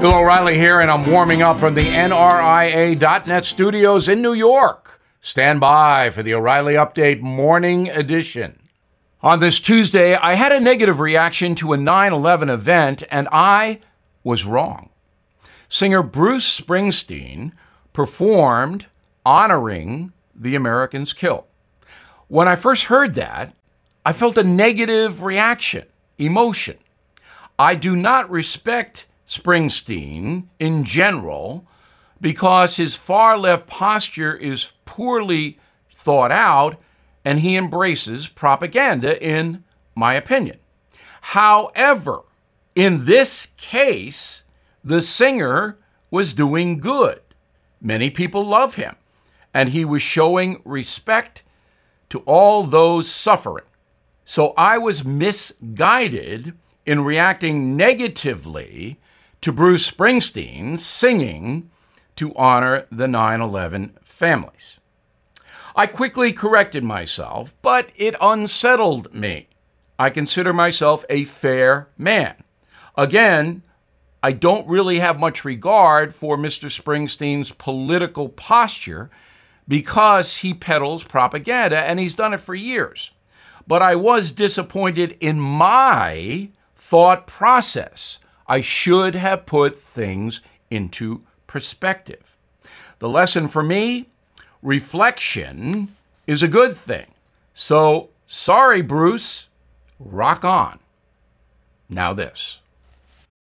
Bill O'Reilly here, and I'm warming up from the NRIA.net studios in New York. Stand by for the O'Reilly Update Morning Edition. On this Tuesday, I had a negative reaction to a 9 11 event, and I was wrong. Singer Bruce Springsteen performed honoring the Americans killed. When I first heard that, I felt a negative reaction, emotion. I do not respect Springsteen in general because his far left posture is poorly thought out and he embraces propaganda, in my opinion. However, in this case, the singer was doing good. Many people love him, and he was showing respect to all those suffering. So I was misguided in reacting negatively to Bruce Springsteen singing to honor the 9 11 families. I quickly corrected myself, but it unsettled me. I consider myself a fair man. Again, I don't really have much regard for Mr. Springsteen's political posture because he peddles propaganda and he's done it for years. But I was disappointed in my thought process. I should have put things into perspective. The lesson for me reflection is a good thing. So, sorry, Bruce, rock on. Now, this.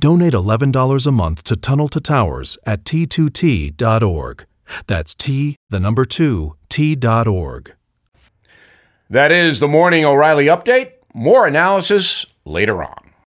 Donate $11 a month to Tunnel to Towers at t2t.org. That's T, the number 2, T.org. That is the Morning O'Reilly Update. More analysis later on.